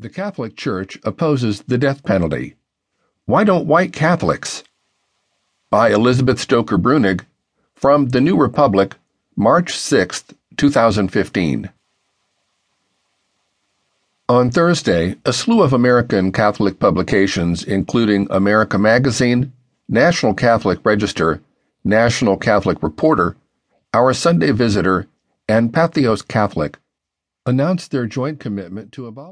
The Catholic Church opposes the death penalty. Why don't white Catholics? By Elizabeth Stoker Bruenig from The New Republic, March 6, 2015. On Thursday, a slew of American Catholic publications, including America Magazine, National Catholic Register, National Catholic Reporter, Our Sunday Visitor, and Patheos Catholic, announced their joint commitment to abolish